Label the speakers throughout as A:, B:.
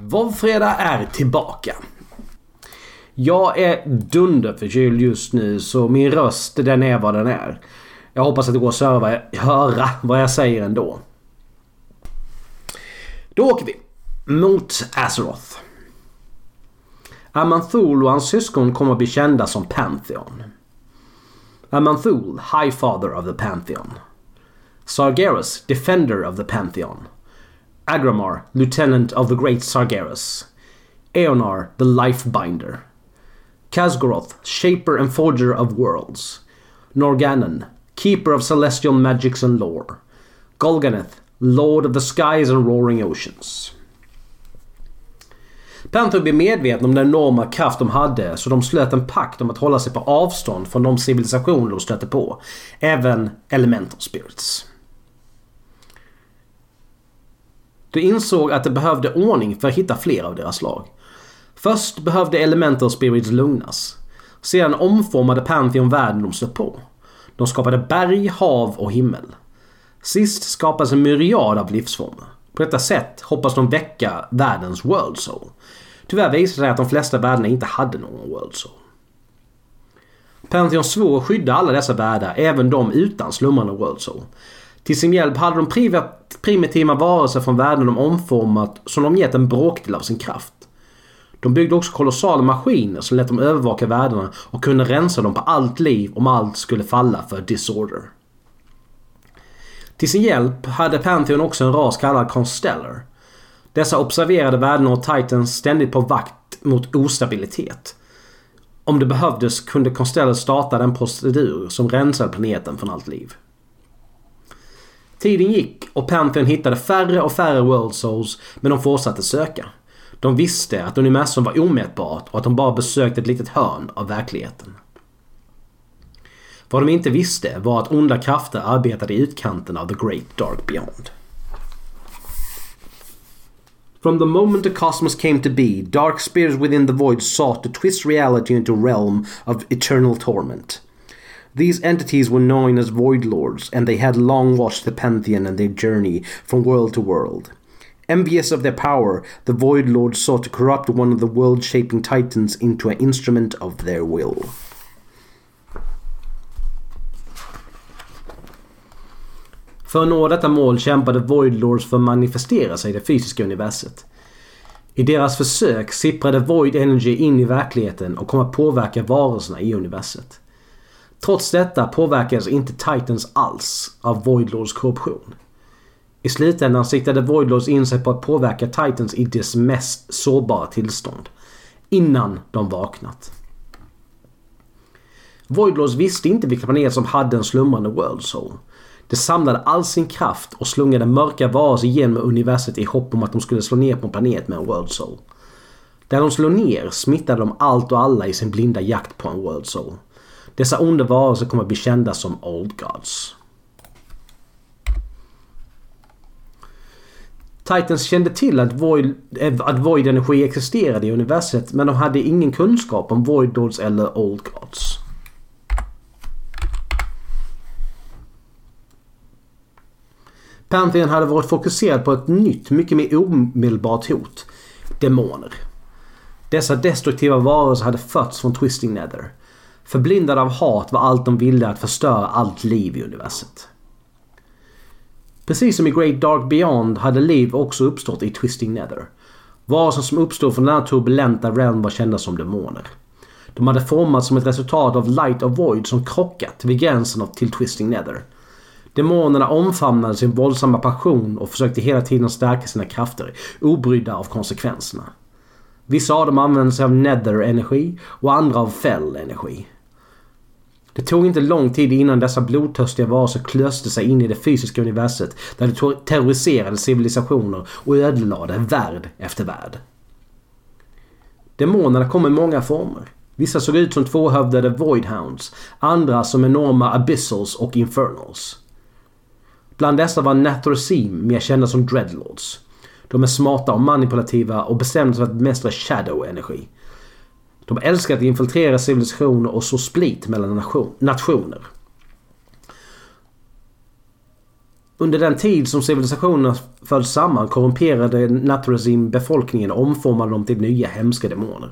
A: Vovfredag är tillbaka. Jag är dunderförkyld just nu så min röst den är vad den är. Jag hoppas att det går att serva, höra vad jag säger ändå. Då åker vi mot Azeroth. Amanthul och hans syskon kommer att bli kända som Pantheon. Amanthul, High Father of the Pantheon. Sargeras, Defender of the Pantheon. Agramar, Lieutenant of the Great Sargeras. Eonar, the Lifebinder. Kazgoroth, Shaper and Forger of Worlds. Norganon, Keeper of Celestial Magics and Lore. Golganeth, Lord of the Skies and Roaring Oceans. Panther blev medvetna om den enorma kraft de hade så de slöt en pakt om att hålla sig på avstånd från de civilisationer de stötte på. Även Elemental Spirits. De insåg att de behövde ordning för att hitta fler av deras lag. Först behövde Elemental Spirits lugnas. Sedan omformade Pantheon världen de stött på. De skapade berg, hav och himmel. Sist skapades en myriad av livsformer. På detta sätt hoppas de väcka världens World Soul. Tyvärr visade det sig att de flesta världarna inte hade någon World Soul. Pantheon svor att skydda alla dessa världar, även de utan slumrande World Soul. Till sin hjälp hade de primitiva varelser från världen de omformat som de gett en bråkdel av sin kraft. De byggde också kolossala maskiner som lät dem övervaka världarna och kunde rensa dem på allt liv om allt skulle falla för disorder. Till sin hjälp hade Pantheon också en ras kallad Constellar. Dessa observerade världarna och Titans ständigt på vakt mot ostabilitet. Om det behövdes kunde Constellar starta den procedur som rensade planeten från allt liv. Tiden gick och Pantheon hittade färre och färre World Souls men de fortsatte söka. De visste att universum var omätbart och att de bara besökte ett litet hörn av verkligheten. Vad de inte visste var att onda krafter arbetade i utkanten av the great dark beyond. From the moment the cosmos came to be, dark spirits within the void sought to twist reality into a realm of eternal torment. These entities were known as Void Lords, and they had long watched the Pantheon and their journey from world to world. Envious of their power, the Void Lords sought to corrupt one of the world shaping titans into an instrument of their will. För att nå detta mål kämpade Void Lords för att manifestera sig i det fysiska universet. I deras försök sipprade Void Energy in i verkligheten och kom att påverka varelserna i universet. Trots detta påverkades inte Titans alls av Voidlords korruption. I slutändan siktade Voidlords in sig på att påverka Titans i dess mest sårbara tillstånd. Innan de vaknat. Voidlords visste inte vilka planeter som hade en slumrande World Soul. De samlade all sin kraft och slungade mörka varelser genom universet i hopp om att de skulle slå ner på en planet med en World Soul. Där de slog ner smittade de allt och alla i sin blinda jakt på en World Soul. Dessa onda varelser kommer att bli kända som Old Gods. Titans kände till att Void, eh, att Void energi existerade i universet men de hade ingen kunskap om Void Lords eller Old Gods. Pantheon hade varit fokuserad på ett nytt, mycket mer omedelbart hot. Demoner. Dessa destruktiva varelser hade fötts från Twisting Nether. Förblindade av hat var allt de ville att förstöra allt liv i universet. Precis som i Great Dark Beyond hade liv också uppstått i Twisting Nether. Varelser som uppstod från denna turbulenta realm var kända som demoner. De hade formats som ett resultat av Light of Void som krockat vid gränsen till Twisting Nether. Demonerna omfamnade sin våldsamma passion och försökte hela tiden stärka sina krafter, obrydda av konsekvenserna. Vissa av dem använde sig av Nether-energi och andra av Fell-energi. Det tog inte lång tid innan dessa blodtörstiga varelser klöste sig in i det fysiska universet där de terroriserade civilisationer och ödelade värld efter värld. Demonerna kom i många former. Vissa såg ut som tvåhövdade Voidhounds, andra som enorma Abyssals och Infernals. Bland dessa var Nathrosim mer kända som Dreadlords. De är smarta och manipulativa och bestämda sig för att bemästra Shadow-energi. De älskar att infiltrera civilisationer och så split mellan nationer. Under den tid som civilisationerna föll samman korrumperade Naturazim befolkningen och omformade dem till nya hemska demoner.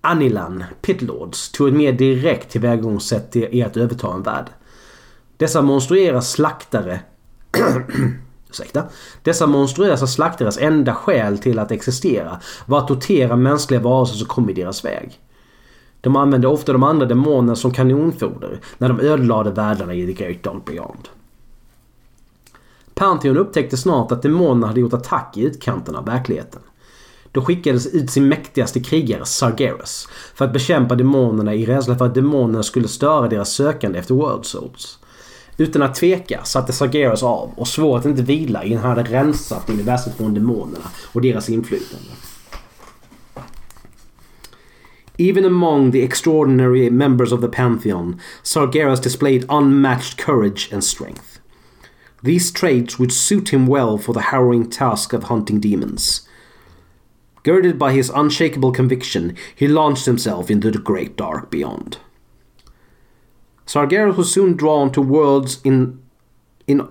A: Anilan, Pitlords, tog ett mer direkt tillvägagångssätt i att överta en värld. Dessa monstruera slaktare Ursäkta. Dessa monstruösa slaktares enda skäl till att existera var att tortera mänskliga varelser som kom i deras väg. De använde ofta de andra demonerna som kanonfoder när de ödelade världarna i The Great Dark Beyond. Pantheon upptäckte snart att demonerna hade gjort attack i utkanten av verkligheten. Då skickades ut sin mäktigaste krigare Sargeras för att bekämpa demonerna i rädsla för att demonerna skulle störa deras sökande efter World Souls. Utan att tveka satte Sargeras av och svår att inte vila innan han hade rensat universum från demonerna och deras inflytande. Even among the extraordinary members of the Pantheon, Sargeras displayed unmatched courage and strength. These traits would suit him well for the harrowing task of hunting demons. Girded by his unshakable conviction, he launched himself into the great dark beyond. Sargeras was soon drawn to worlds in in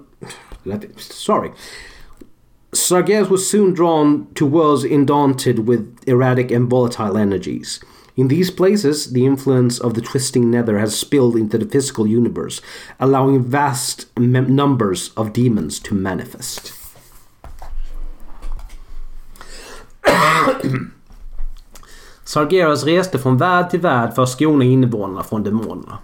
A: sorry. Sargeras was soon drawn to worlds indaunted with erratic and volatile energies. In these places, the influence of the twisting nether has spilled into the physical universe, allowing vast numbers of demons to manifest. Sargeras reste från värld till värld för att skona invånarna från demonerna.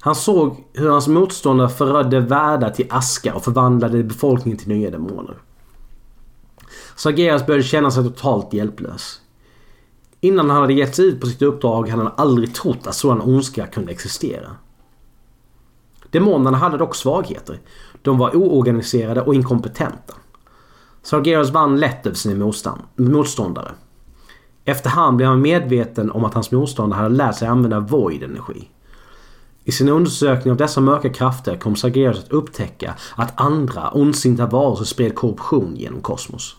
A: Han såg hur hans motståndare förödde världar till aska och förvandlade befolkningen till nya demoner. Sargeras började känna sig totalt hjälplös. Innan han hade gett sig ut på sitt uppdrag hade han aldrig trott att sådan ondska kunde existera. Demonerna hade dock svagheter. De var oorganiserade och inkompetenta. Sargeras vann lätt över sina motståndare. Efterhand blev han medveten om att hans motståndare hade lärt sig använda void-energi. I sin undersökning av dessa mörka krafter kom Sargeras att upptäcka att andra ondsinta varelser spred korruption genom kosmos.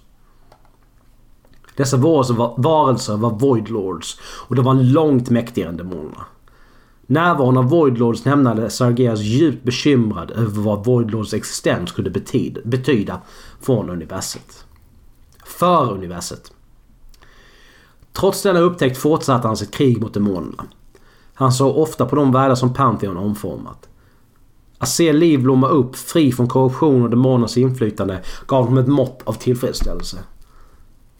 A: Dessa varelser var, varelser var Void Lords och de var långt mäktigare än demonerna. Närvaron av Void Lords lämnade Sargeras djupt bekymrad över vad Void Lords existens kunde betyda, betyda från universet. För universet. Trots denna upptäckt fortsatte han sitt krig mot demonerna. Han såg ofta på de världar som Pantheon omformat. Att se liv blomma upp fri från korruption och demonernas inflytande gav honom ett mått av tillfredsställelse.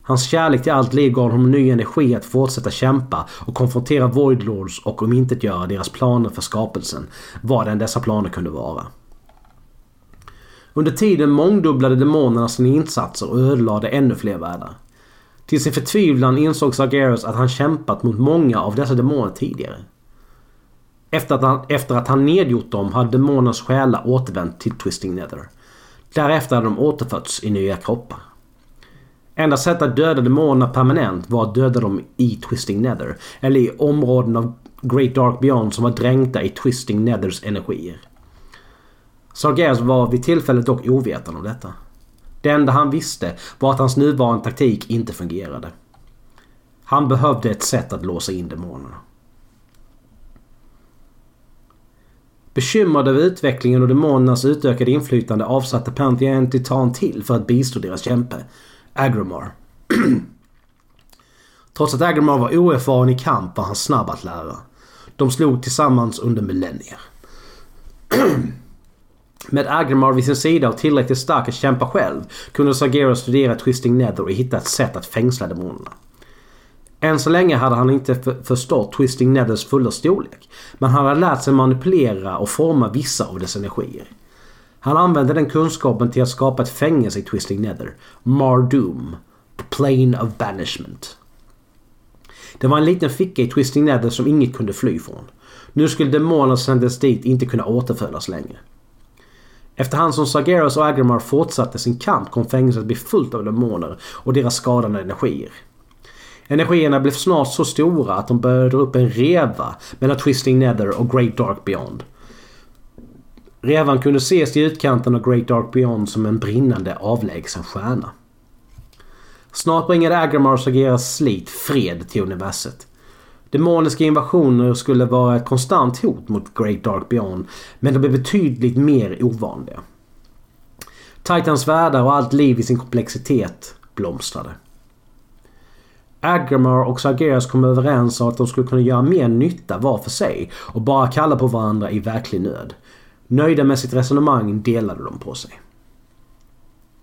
A: Hans kärlek till allt liv gav honom ny energi att fortsätta kämpa och konfrontera Void Lords och omintetgöra deras planer för skapelsen, vad än dessa planer kunde vara. Under tiden mångdubblade demonerna sina insatser och ödelade ännu fler världar. Till sin förtvivlan insåg Sargeras att han kämpat mot många av dessa demoner tidigare. Efter att han, efter att han nedgjort dem hade demonernas själar återvänt till Twisting Nether. Därefter hade de återfötts i nya kroppar. Enda sättet att döda demonerna permanent var att döda dem i Twisting Nether. Eller i områden av Great Dark Beyond som var dränkta i Twisting Nethers energier. Sargeras var vid tillfället dock ovetande om detta. Det enda han visste var att hans nuvarande taktik inte fungerade. Han behövde ett sätt att låsa in demonerna. Bekymrad över utvecklingen och demonernas utökade inflytande avsatte Pantheon en titan till för att bistå deras kämpe. Agramar. Trots att Agramar var oerfaren i kamp var han snabb att lära. De slog tillsammans under millennier. Med Agramar vid sin sida och tillräckligt stark att kämpa själv kunde Sagera studera Twisting Nether och hitta ett sätt att fängsla demonerna. Än så länge hade han inte förstått Twisting Nethers fulla storlek. Men han hade lärt sig manipulera och forma vissa av dess energier. Han använde den kunskapen till att skapa ett fängelse i Twisting Nether. Mardoom. Plane of Banishment. Det var en liten ficka i Twisting Nether som inget kunde fly från. Nu skulle demonerna sändes dit inte kunna återfödas längre. Efterhand som Sargeras och Agramar fortsatte sin kamp kom fängelset bli fullt av demoner och deras skadande energier. Energierna blev snart så stora att de började dra upp en reva mellan Twisting Nether och Great Dark Beyond. Revan kunde ses i utkanten av Great Dark Beyond som en brinnande avlägsen stjärna. Snart bringade Agramars ageras slit fred till universet. Demoniska invasioner skulle vara ett konstant hot mot Great Dark Beyond men de blev betydligt mer ovanliga. Titans världar och allt liv i sin komplexitet blomstrade. Agramar och Sargeras kom överens om att de skulle kunna göra mer nytta var för sig och bara kalla på varandra i verklig nöd. Nöjda med sitt resonemang delade de på sig.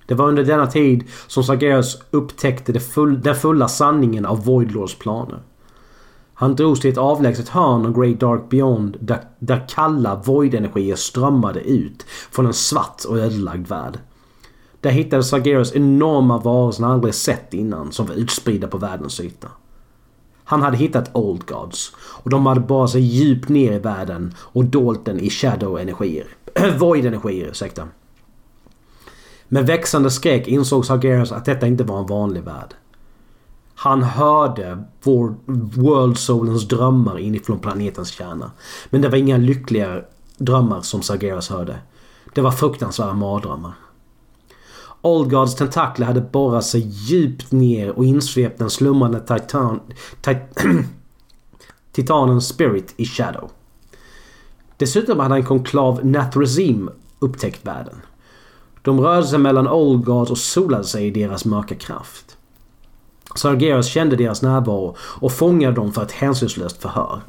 A: Det var under denna tid som Sargeras upptäckte det full, den fulla sanningen av Voidlords planer. Han drogs till ett avlägset hörn av Great Dark Beyond där, där kalla void-energier strömmade ut från en svart och ödelagd värld. Där hittade Sargeras enorma varelser han aldrig sett innan som var utspridda på världens yta. Han hade hittat Old Gods och de hade bara sig djupt ner i världen och dolt den i Shadow-energier. Void-energier, ursäkta. Med växande skräck insåg Sargeras att detta inte var en vanlig värld. Han hörde World Soulens drömmar inifrån planetens kärna. Men det var inga lyckliga drömmar som Sargeras hörde. Det var fruktansvärda mardrömmar. Old tentakler hade borrat sig djupt ner och insvept den slumrande titan, tit, titanens spirit i Shadow. Dessutom hade en konklav Nathrezim upptäckt världen. De rörde sig mellan Old och solade sig i deras mörka kraft. Sargeras kände deras närvaro och fångade dem för ett hänsynslöst förhör.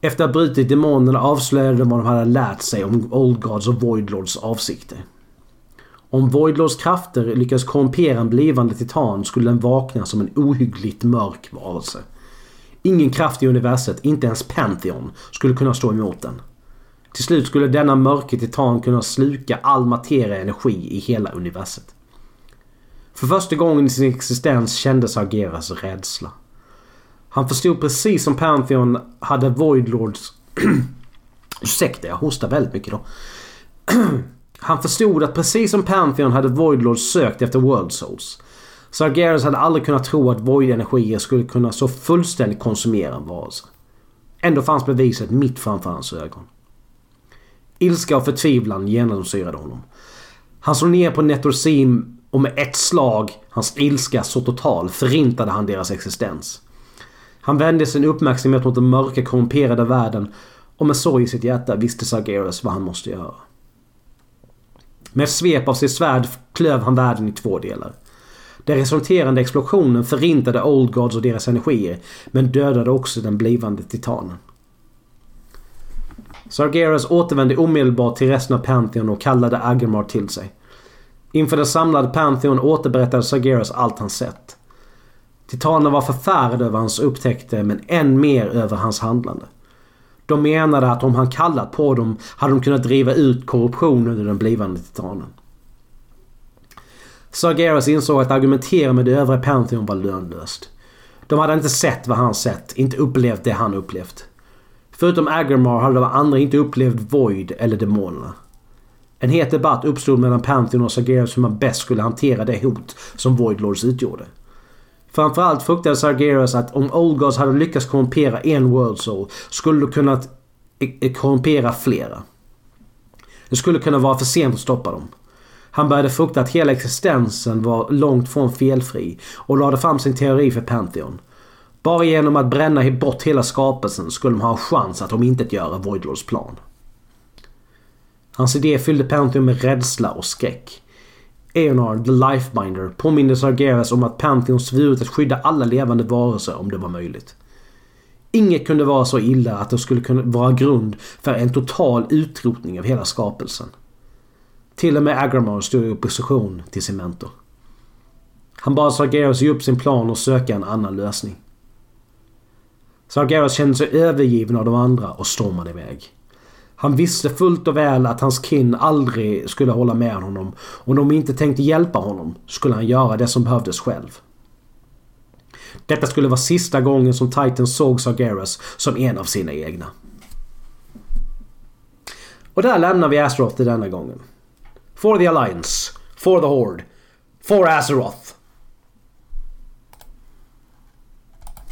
A: Efter att ha brutit demonerna avslöjade de vad de hade lärt sig om Old och Voidlords avsikter. Om Voidlords krafter lyckas korrumpera en blivande titan skulle den vakna som en ohyggligt mörk varelse. Ingen kraft i universet, inte ens Pantheon, skulle kunna stå emot den. Till slut skulle denna mörka titan kunna sluka all materia energi i hela universet. För första gången i sin existens kände Sargeras rädsla. Han förstod precis som Pantheon hade Voidlords... Ursäkta, jag hostar väldigt mycket då. Han förstod att precis som Pantheon hade Voidlord sökt efter World Souls. Sargeras hade aldrig kunnat tro att Void-energier skulle kunna så fullständigt konsumera en varelse. Ändå fanns beviset mitt framför hans ögon. Ilska och förtvivlan genomsyrade honom. Han slog ner på Netorsim och med ett slag, hans ilska så total, förintade han deras existens. Han vände sin uppmärksamhet mot den mörka korrumperade världen och med sorg i sitt hjärta visste Sargeras vad han måste göra. Med ett svep av sitt svärd klöv han världen i två delar. Den resulterande explosionen förintade Old Gods och deras energier men dödade också den blivande titanen. Sargeras återvände omedelbart till resten av Pantheon och kallade Agamar till sig. Inför den samlade Pantheon återberättade Sargeras allt han sett. Titanen var förfärad över hans upptäckter men än mer över hans handlande. De menade att om han kallat på dem hade de kunnat driva ut korruptionen ur den blivande titanen. Sargeras insåg att argumentera med det övriga Pantheon var lönlöst. De hade inte sett vad han sett, inte upplevt det han upplevt. Förutom Agrimar hade de andra inte upplevt Void eller demonerna. En het debatt uppstod mellan Pantheon och Sargeras hur man bäst skulle hantera det hot som Void Lords utgjorde. Framförallt fruktade Sargeras att om Old Gods hade lyckats korrumpera en World Soul skulle de kunnat e- e- korrumpera flera. Det skulle kunna vara för sent att stoppa dem. Han började frukta att hela existensen var långt från felfri och lade fram sin teori för Pantheon. Bara genom att bränna bort hela skapelsen skulle de ha en chans att omintetgöra Voidlords plan. Hans idé fyllde Pantheon med rädsla och skräck. Eonard, the Lifebinder, påminde Sargeras om att Pantheon svurit att skydda alla levande varelser om det var möjligt. Inget kunde vara så illa att det skulle kunna vara grund för en total utrotning av hela skapelsen. Till och med Agramar stod i opposition till sin mentor. Han bad Sargeras ge upp sin plan och söka en annan lösning. Sargeras kände sig övergiven av de andra och stormade iväg. Han visste fullt och väl att hans kin aldrig skulle hålla med honom och om de inte tänkte hjälpa honom skulle han göra det som behövdes själv. Detta skulle vara sista gången som Titan såg Sargeras som en av sina egna. Och där lämnar vi Azeroth till denna gången. For the Alliance. For the Horde. For Azeroth.